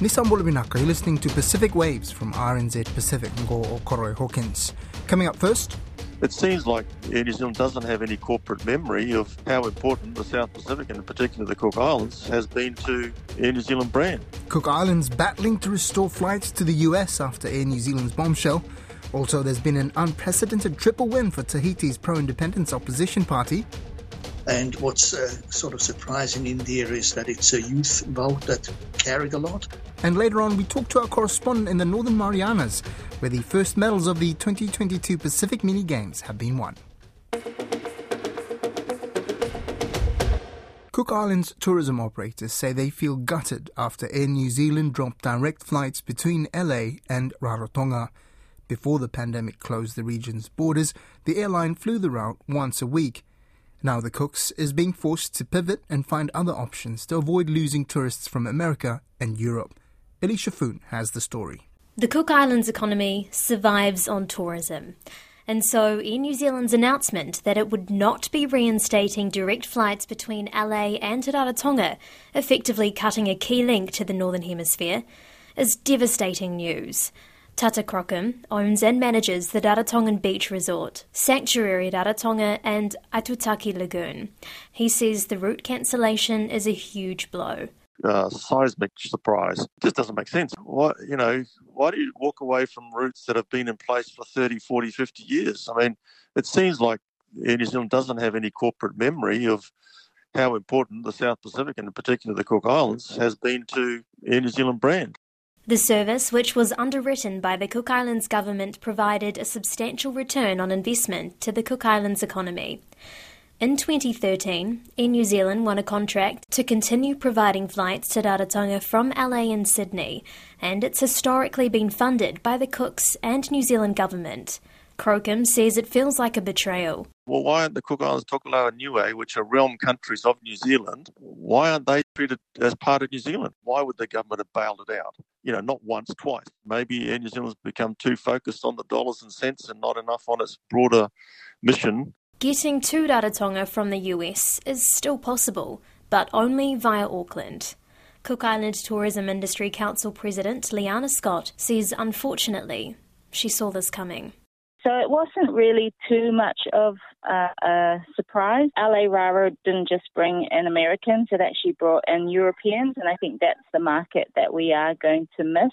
Nissan Bolubinaka, you're listening to Pacific Waves from RNZ Pacific Ngo Koroi Hawkins. Coming up first. It seems like Air New Zealand doesn't have any corporate memory of how important the South Pacific, and in particular the Cook Islands, has been to Air New Zealand brand. Cook Islands battling to restore flights to the US after Air New Zealand's bombshell. Also, there's been an unprecedented triple win for Tahiti's pro independence opposition party. And what's uh, sort of surprising in there is that it's a youth vote that carried a lot. And later on, we talk to our correspondent in the Northern Marianas, where the first medals of the 2022 Pacific Mini Games have been won. Cook Islands tourism operators say they feel gutted after Air New Zealand dropped direct flights between LA and Rarotonga. Before the pandemic closed the region's borders, the airline flew the route once a week. Now the Cooks is being forced to pivot and find other options to avoid losing tourists from America and Europe. Alicia Foon has the story. The Cook Islands economy survives on tourism. And so, Air New Zealand's announcement that it would not be reinstating direct flights between LA and Rarotonga, effectively cutting a key link to the Northern Hemisphere, is devastating news. Tata Crocombe owns and manages the Rarotongan Beach Resort, Sanctuary Rarotonga, and Aitutaki Lagoon. He says the route cancellation is a huge blow. Uh, seismic surprise. It just doesn't make sense. Why, you know, why do you walk away from routes that have been in place for 30, 40, 50 years? I mean, it seems like New Zealand doesn't have any corporate memory of how important the South Pacific, and in particular the Cook Islands, has been to Air New Zealand brand. The service, which was underwritten by the Cook Islands government, provided a substantial return on investment to the Cook Islands economy. In 2013, Air New Zealand won a contract to continue providing flights to Rarotonga from LA and Sydney, and it's historically been funded by the Cooks and New Zealand government. Crocombe says it feels like a betrayal. Well, why aren't the Cook Islands, Tokelau and Niue, which are realm countries of New Zealand, why aren't they treated as part of New Zealand? Why would the government have bailed it out? You know, not once, twice. Maybe New Zealand's become too focused on the dollars and cents and not enough on its broader mission. Getting to Rarotonga from the US is still possible, but only via Auckland. Cook Island Tourism Industry Council President Liana Scott says unfortunately she saw this coming. So it wasn't really too much of a, a surprise. LA Raro didn't just bring in Americans, it actually brought in Europeans, and I think that's the market that we are going to miss.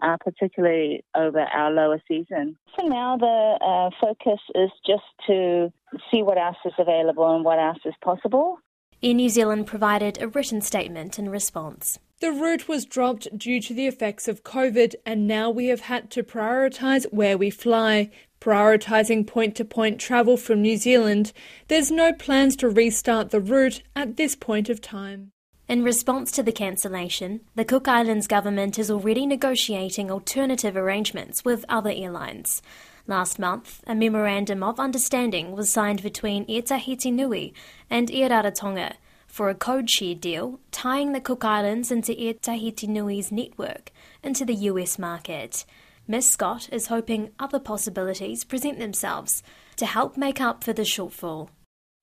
Uh, particularly over our lower season. So now, the uh, focus is just to see what else is available and what else is possible. Air New Zealand provided a written statement in response. The route was dropped due to the effects of COVID, and now we have had to prioritise where we fly, prioritising point to point travel from New Zealand. There's no plans to restart the route at this point of time. In response to the cancellation, the Cook Islands government is already negotiating alternative arrangements with other airlines. Last month, a memorandum of understanding was signed between Air Tahiti Nui and Air Rarotonga for a code share deal tying the Cook Islands into Air Tahiti Nui's network into the US market. Ms. Scott is hoping other possibilities present themselves to help make up for the shortfall.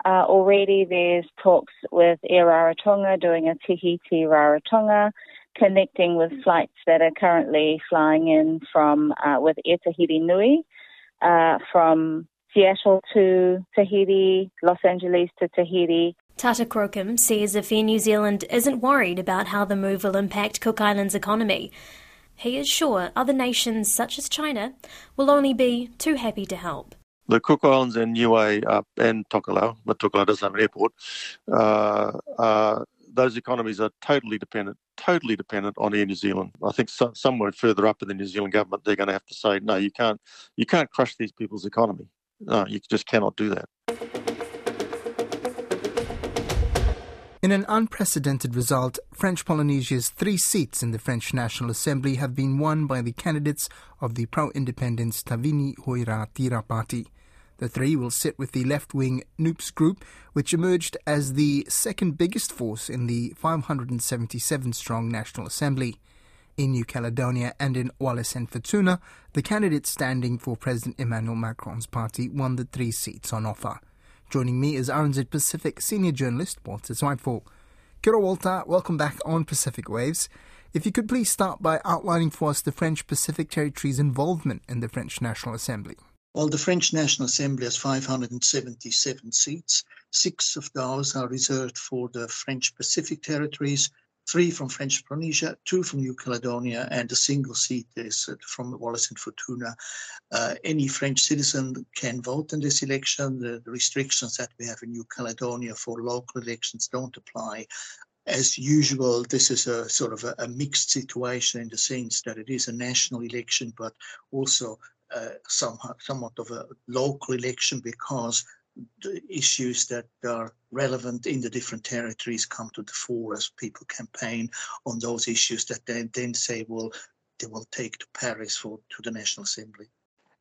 Uh, already there's talks with Air Rarotonga doing a Tahiti Rarotonga, connecting with flights that are currently flying in from uh, with Air Tahiti Nui uh, from Seattle to Tahiti, Los Angeles to Tahiti. Tata Crocombe says if Air New Zealand isn't worried about how the move will impact Cook Islands' economy, he is sure other nations such as China will only be too happy to help. The Cook Islands and Niue uh, and Tokelau, but Tokelau doesn't have an airport, uh, uh, those economies are totally dependent, totally dependent on Air New Zealand. I think so, somewhere further up in the New Zealand government, they're going to have to say, no, you can't, you can't crush these people's economy. No, you just cannot do that. In an unprecedented result, French Polynesia's three seats in the French National Assembly have been won by the candidates of the pro independence Tavini Hoi Tira party. The three will sit with the left wing NUPES group, which emerged as the second biggest force in the 577 strong National Assembly. In New Caledonia and in Wallis and Futuna, the candidates standing for President Emmanuel Macron's party won the three seats on offer. Joining me is RNZ Pacific senior journalist Walter Zweifel. Kia Walter, welcome back on Pacific Waves. If you could please start by outlining for us the French Pacific Territory's involvement in the French National Assembly. Well, the French National Assembly has 577 seats. Six of those are reserved for the French Pacific territories, three from French Polynesia, two from New Caledonia, and a single seat is from Wallis and Futuna. Uh, any French citizen can vote in this election. The, the, restrictions that we have in New Caledonia for local elections don't apply. As usual, this is a sort of a, a mixed situation in the sense that it is a national election, but also uh, somewhat of a local election because the issues that are relevant in the different territories come to the fore as people campaign on those issues that they then say, well, they will take to Paris for to the National Assembly.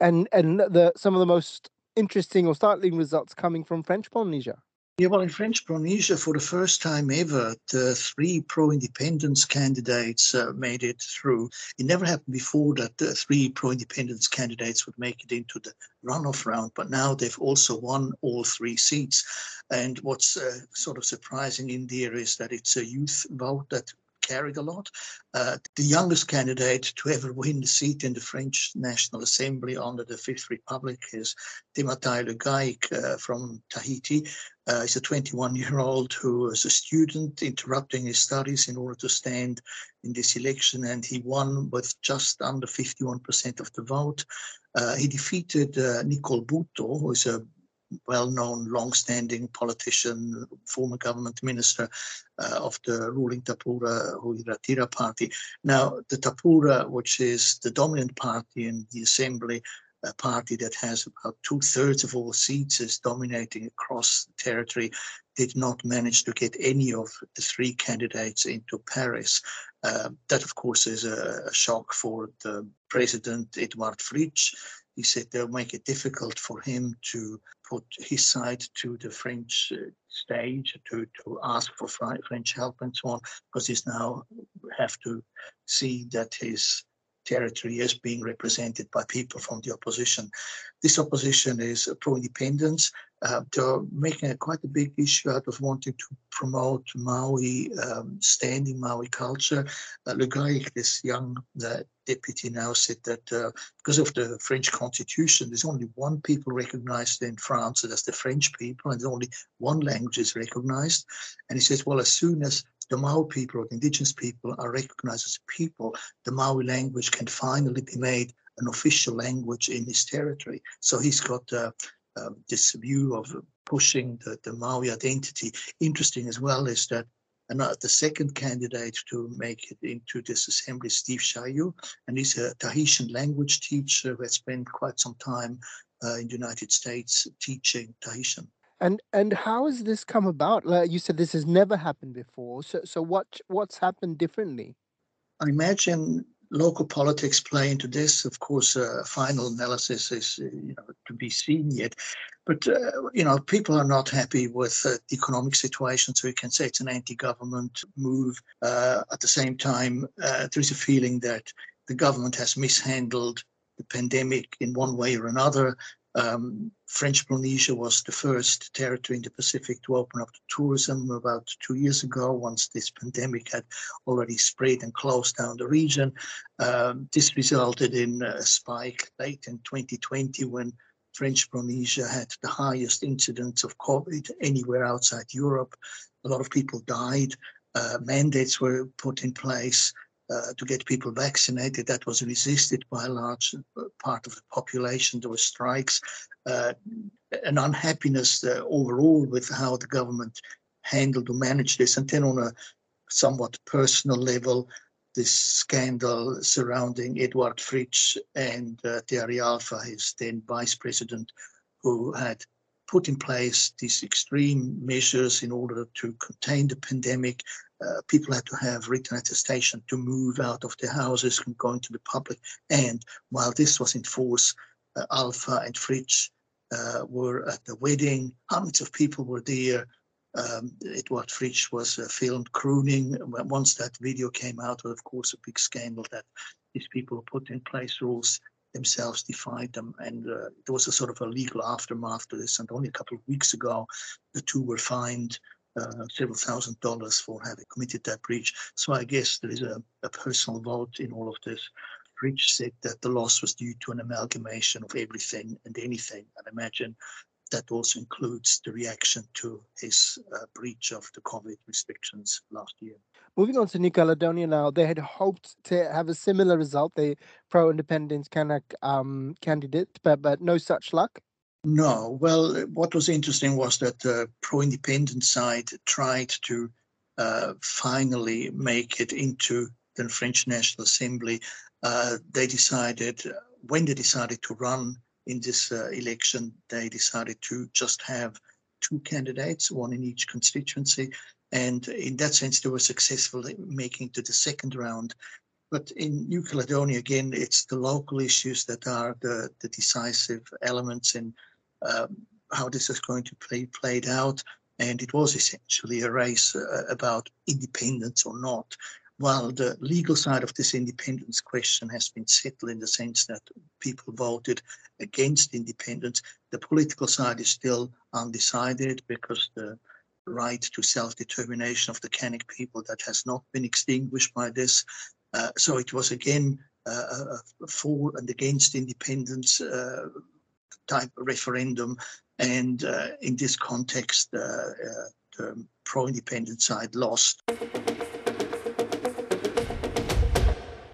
And and the some of the most interesting or startling results coming from French Polynesia. Yeah, well, in French Polynesia, for the first time ever, the three pro-independence candidates uh, made it through. It never happened before that the three pro-independence candidates would make it into the runoff round, but now they've also won all three seats. And what's uh, sort of surprising in there is that it's a youth vote that carried a lot. Uh, the youngest candidate to ever win the seat in the French National Assembly under the Fifth Republic is Tematai Le Gayic uh, from Tahiti. Uh, he's a 21 year old who was a student interrupting his studies in order to stand in this election, and he won with just under 51% of the vote. Uh, he defeated uh, Nicole Bouteau, who is a well-known, long-standing politician, former government minister uh, of the ruling Tapura Huiraatira party. Now, the Tapura, which is the dominant party in the assembly, a party that has about two thirds of all seats, is dominating across the territory, did not manage to get any of the three candidates into Paris. Uh, that, of course, is a, a shock for the president, Edouard Fritch, he said they'll make it difficult for him to put his side to the French uh, stage to, to ask for French help and so on, because he's now have to see that his territory is being represented by people from the opposition. This opposition is pro-independence. Uh, they're making a, quite a big issue out of wanting to promote Mā'ohi, um, standing Mā'ohi culture. Uh, Gayic, this young uh, deputy now said that uh, because of the French constitution, there's only one people recognized in France, and that's the French people, and only one language is recognized. And he says, well, as soon as the Maori people or the indigenous people are recognized as people, the Maori language can finally be made an official language in his territory. So he's got uh, uh, this view of pushing the, the Maori identity. Interesting as well is that and uh, the second candidate to make it into this assembly is Steve Chailloux, and he's a Tahitian language teacher who has spent quite some time uh, in the United States teaching Tahitian. And and how has this come about? Like you said, this has never happened before. So so what what's happened differently? I imagine local politics play into this. Of course, uh, final analysis is uh, you know to be seen yet, but uh, you know people are not happy with uh, the economic situation, so you can say it's an anti-government move. Uh, at the same time, uh, there is a feeling that the government has mishandled the pandemic in one way or another. Um, French Polynesia was the first territory in the Pacific to open up to tourism about two years ago, once this pandemic had already spread and closed down the region. Um, this resulted in a spike late in 2020 when French Polynesia had the highest incidence of COVID anywhere outside Europe. A lot of people died. Uh, mandates were put in place uh, to get people vaccinated. That was resisted by a large uh, part of the population. There were strikes, uh, an unhappiness uh, overall with how the government handled or managed this. And then on a somewhat personal level, this scandal surrounding Edouard Fritch and uh, Tearii Alpha, his then vice president, who had put in place these extreme measures in order to contain the pandemic, uh, people had to have written attestation to move out of their houses and go into the public. And while this was in force, uh, Alpha and Fritch uh, were at the wedding. Hundreds of people were there. Um, Edouard Fritch was uh, filmed crooning. Once that video came out, was of course a big scandal that these people put in place rules themselves defied them. And uh, there was a sort of a legal aftermath to this. And only a couple of weeks ago, the two were fined uh, several thousand dollars for having committed that breach. So I guess there is a, a personal vote in all of this. Fritch said that the loss was due to an amalgamation of everything and anything. And imagine that also includes the reaction to his uh, breach of the COVID restrictions last year. Moving on to New Caledonia now, they had hoped to have a similar result, the pro independence um, candidate, but, but no such luck. No. Well, what was interesting was that the pro independent side tried to uh, finally make it into the French National Assembly. Uh, they decided, when they decided to run in this uh, election, they decided to just have two candidates, one in each constituency. And in that sense, they were successful in making to the second round. But in New Caledonia, again, it's the local issues that are the, the decisive elements in um, how this is going to play played out. And it was essentially a race uh, about independence or not. While the legal side of this independence question has been settled in the sense that people voted against independence, the political side is still undecided because the right to self-determination of the Kanak people that has not been extinguished by this. Uh, so it was again uh, a for and against independence uh, type referendum, and uh, in this context, uh, uh, the pro-independence side lost.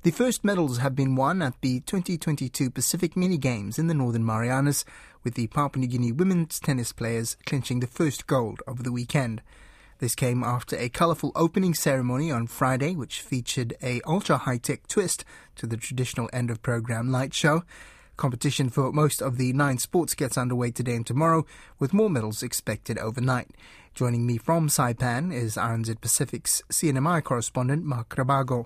The first medals have been won at the 2022 Pacific Mini Games in the Northern Marianas, with the Papua New Guinea women's tennis players clinching the first gold over the weekend. This came after a colourful opening ceremony on Friday, which featured a ultra high-tech twist to the traditional end of program light show. Competition for most of the nine sports gets underway today and tomorrow, with more medals expected overnight. Joining me from Saipan is RNZ Pacific's CNMI correspondent Mark Rabago.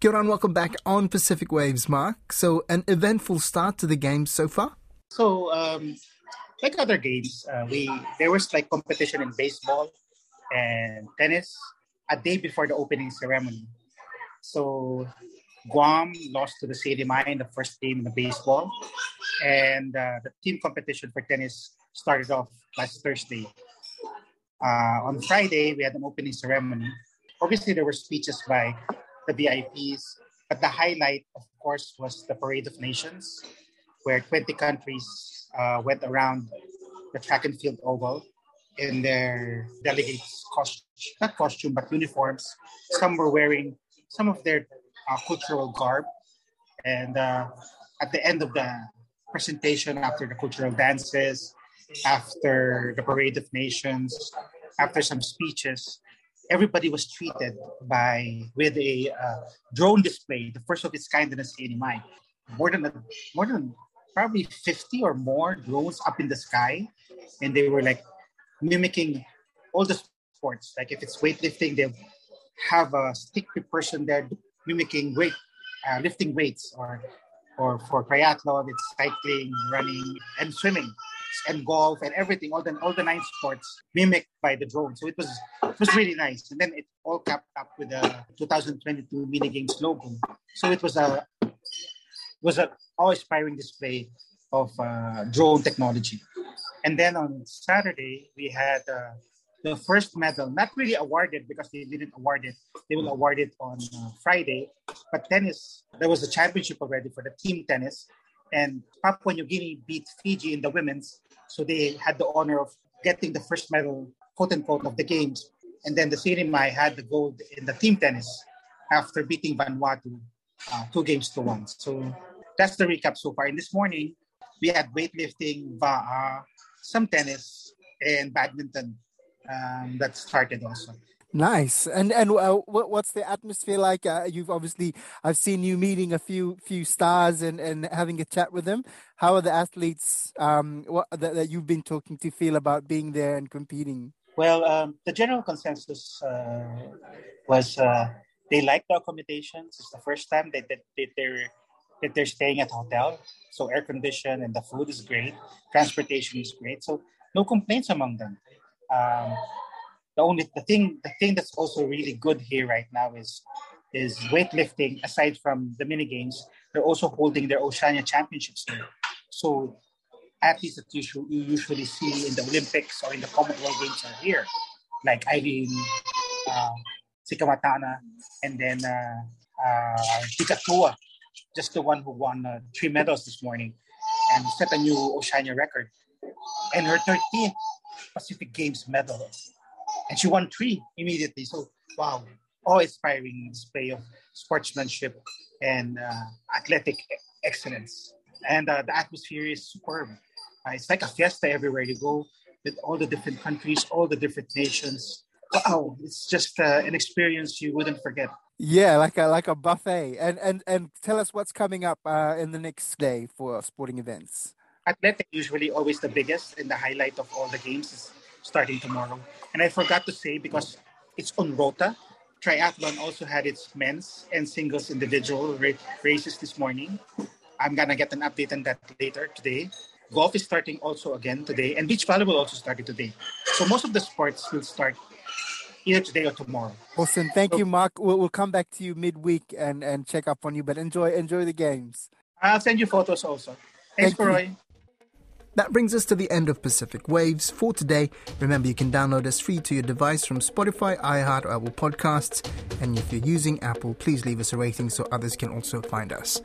Kia welcome back on Pacific Waves, Mark. So, an eventful start to the game so far? So, um, like other games, uh, we there was like competition in baseball and tennis a day before the opening ceremony. So, Guam lost to the CNMI in the first game in the baseball, and uh, the team competition for tennis started off last Thursday. Uh, on Friday, we had an opening ceremony. Obviously, there were speeches by the VIPs. But the highlight, of course, was the Parade of Nations, where 20 countries uh, went around the track and field oval in their delegates' costume, not costume, but uniforms. Some were wearing some of their uh, cultural garb. And uh, at the end of the presentation, after the cultural dances, after the Parade of Nations, after some speeches, everybody was treated by with a uh, drone display, the first of its kind in the CNMI. More than more than probably 50 or more drones up in the sky, and they were like mimicking all the sports. Like if it's weightlifting, they'll have a stick person there mimicking weight, uh, lifting weights, or or for triathlon, it's cycling, running, and swimming and golf and everything, all the all the nine sports mimicked by the drone. So it was it was really nice. And then it all capped up with the 2022 mini games logo. So it was a was a awe-inspiring display of uh, drone technology. And then on Saturday we had uh, the first medal, not really awarded because they didn't award it. They will award it on uh, Friday. But tennis, there was a championship already for the team tennis and Papua New Guinea beat Fiji in the women's. So they had the honor of getting the first medal, quote unquote, of the games. And then the CNMI had the gold in the team tennis after beating Vanuatu uh, two games to one. So that's the recap so far. And this morning, we had weightlifting, va'a, some tennis, and badminton um, that started also. Nice. And and uh, what, what's the atmosphere like? Uh, you've obviously I've seen you meeting a few few stars and, and having a chat with them. How are the athletes um, what, that, that you've been talking to feel about being there and competing? Well, um, the general consensus uh, was uh, they like the accommodations. It's the first time that, that, that they're that they're staying at a hotel, so air conditioned and the food is great. Transportation is great, so no complaints among them. Um, the only the thing the thing that's also really good here right now is is weightlifting. Aside from the mini games, they're also holding their Oceania Championships here. So athletes that you, you usually see in the Olympics or in the Commonwealth Games are here. like Eileen, uh, Cikamatana, and then uh, uh, just the one who won uh, three medals this morning and set a new Oceania record. And her 13th Pacific Games medal. And she won three immediately. So, wow, all inspiring display of sportsmanship and uh, athletic excellence. And uh, the atmosphere is superb. Uh, it's like a fiesta everywhere you go with all the different countries, all the different nations. Wow, it's just uh, an experience you wouldn't forget. Yeah, like a like a buffet. And and and tell us what's coming up uh, in the next day for sporting events. Athletic usually always the biggest and the highlight of all the games is starting tomorrow. And I forgot to say because it's on Rota. Triathlon also had its men's and singles individual races this morning. I'm gonna get an update on that later today. Golf is starting also again today, and beach volleyball also started today. So most of the sports will start either today or tomorrow. Awesome. Thank so, you, Mark. We'll, we'll come back to you midweek and, and check up on you, but enjoy enjoy the games. I'll send you photos also. Thanks, Thank Roy. That brings us to the end of Pacific Waves for today. Remember, you can download us free to your device from Spotify, iHeart, or Apple Podcasts. And if you're using Apple, please leave us a rating so others can also find us.